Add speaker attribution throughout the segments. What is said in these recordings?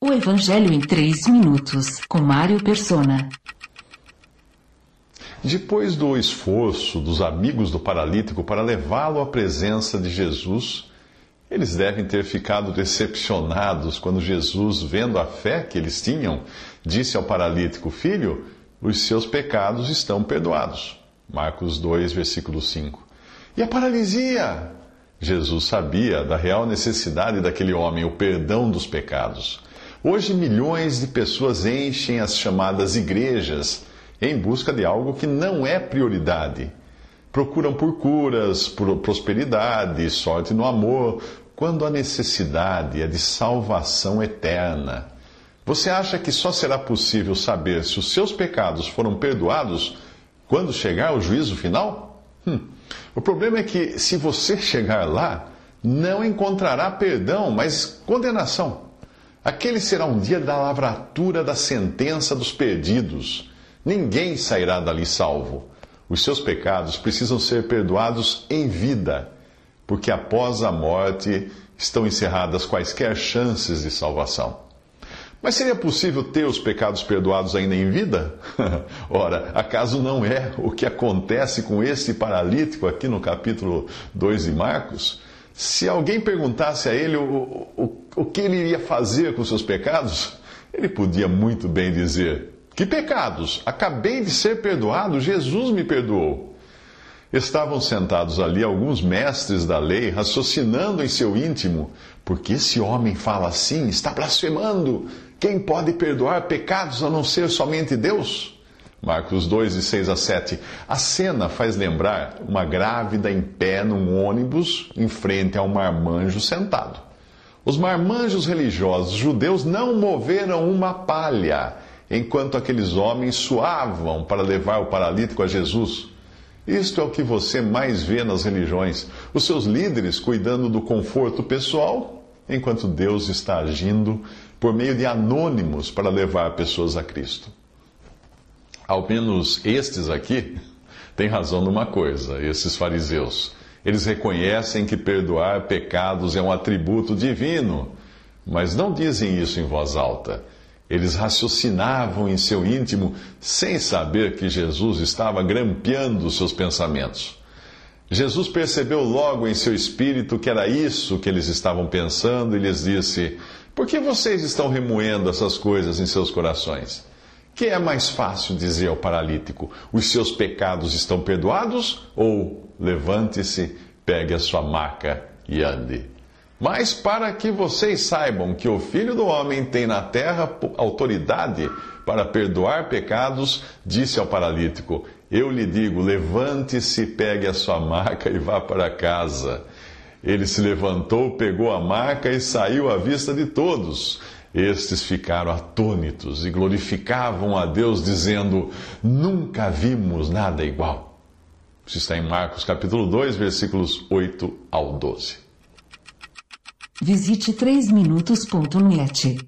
Speaker 1: O Evangelho em 3 minutos, com Mário Persona.
Speaker 2: Depois do esforço dos amigos do paralítico para levá-lo à presença de Jesus, eles devem ter ficado decepcionados quando Jesus, vendo a fé que eles tinham, disse ao paralítico: Filho, os seus pecados estão perdoados. Marcos 2, versículo 5. E a paralisia? Jesus sabia da real necessidade daquele homem, o perdão dos pecados. Hoje, milhões de pessoas enchem as chamadas igrejas em busca de algo que não é prioridade. Procuram por curas, por prosperidade, sorte no amor, quando a necessidade é de salvação eterna. Você acha que só será possível saber se os seus pecados foram perdoados quando chegar o juízo final? Hum. O problema é que, se você chegar lá, não encontrará perdão, mas condenação. Aquele será um dia da lavratura da sentença dos perdidos. Ninguém sairá dali salvo. Os seus pecados precisam ser perdoados em vida, porque após a morte estão encerradas quaisquer chances de salvação. Mas seria possível ter os pecados perdoados ainda em vida? Ora, acaso não é o que acontece com esse paralítico aqui no capítulo 2 de Marcos? Se alguém perguntasse a ele o, o, o que ele iria fazer com seus pecados, ele podia muito bem dizer: Que pecados? Acabei de ser perdoado, Jesus me perdoou. Estavam sentados ali alguns mestres da lei, raciocinando em seu íntimo: Porque esse homem fala assim, está blasfemando. Quem pode perdoar pecados a não ser somente Deus? Marcos 2, de 6 a 7. A cena faz lembrar uma grávida em pé num ônibus em frente a um marmanjo sentado. Os marmanjos religiosos judeus não moveram uma palha enquanto aqueles homens suavam para levar o paralítico a Jesus. Isto é o que você mais vê nas religiões: os seus líderes cuidando do conforto pessoal, enquanto Deus está agindo por meio de anônimos para levar pessoas a Cristo ao menos estes aqui, têm razão numa coisa, esses fariseus. Eles reconhecem que perdoar pecados é um atributo divino, mas não dizem isso em voz alta. Eles raciocinavam em seu íntimo sem saber que Jesus estava grampeando seus pensamentos. Jesus percebeu logo em seu espírito que era isso que eles estavam pensando e lhes disse: Por que vocês estão remoendo essas coisas em seus corações? Que é mais fácil dizer ao paralítico: os seus pecados estão perdoados? Ou levante-se, pegue a sua maca e ande? Mas para que vocês saibam que o Filho do Homem tem na terra autoridade para perdoar pecados, disse ao paralítico: Eu lhe digo, levante-se, pegue a sua maca e vá para casa. Ele se levantou, pegou a maca e saiu à vista de todos. Estes ficaram atônitos e glorificavam a Deus, dizendo: Nunca vimos nada igual. Isso está em Marcos capítulo 2, versículos 8 ao 12.
Speaker 1: Visite 3minutos.net.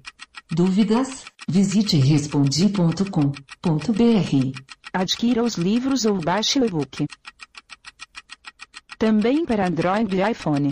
Speaker 1: Dúvidas? Visite respondi.com.br.
Speaker 3: Adquira os livros ou baixe o e-book. Também para Android e iPhone.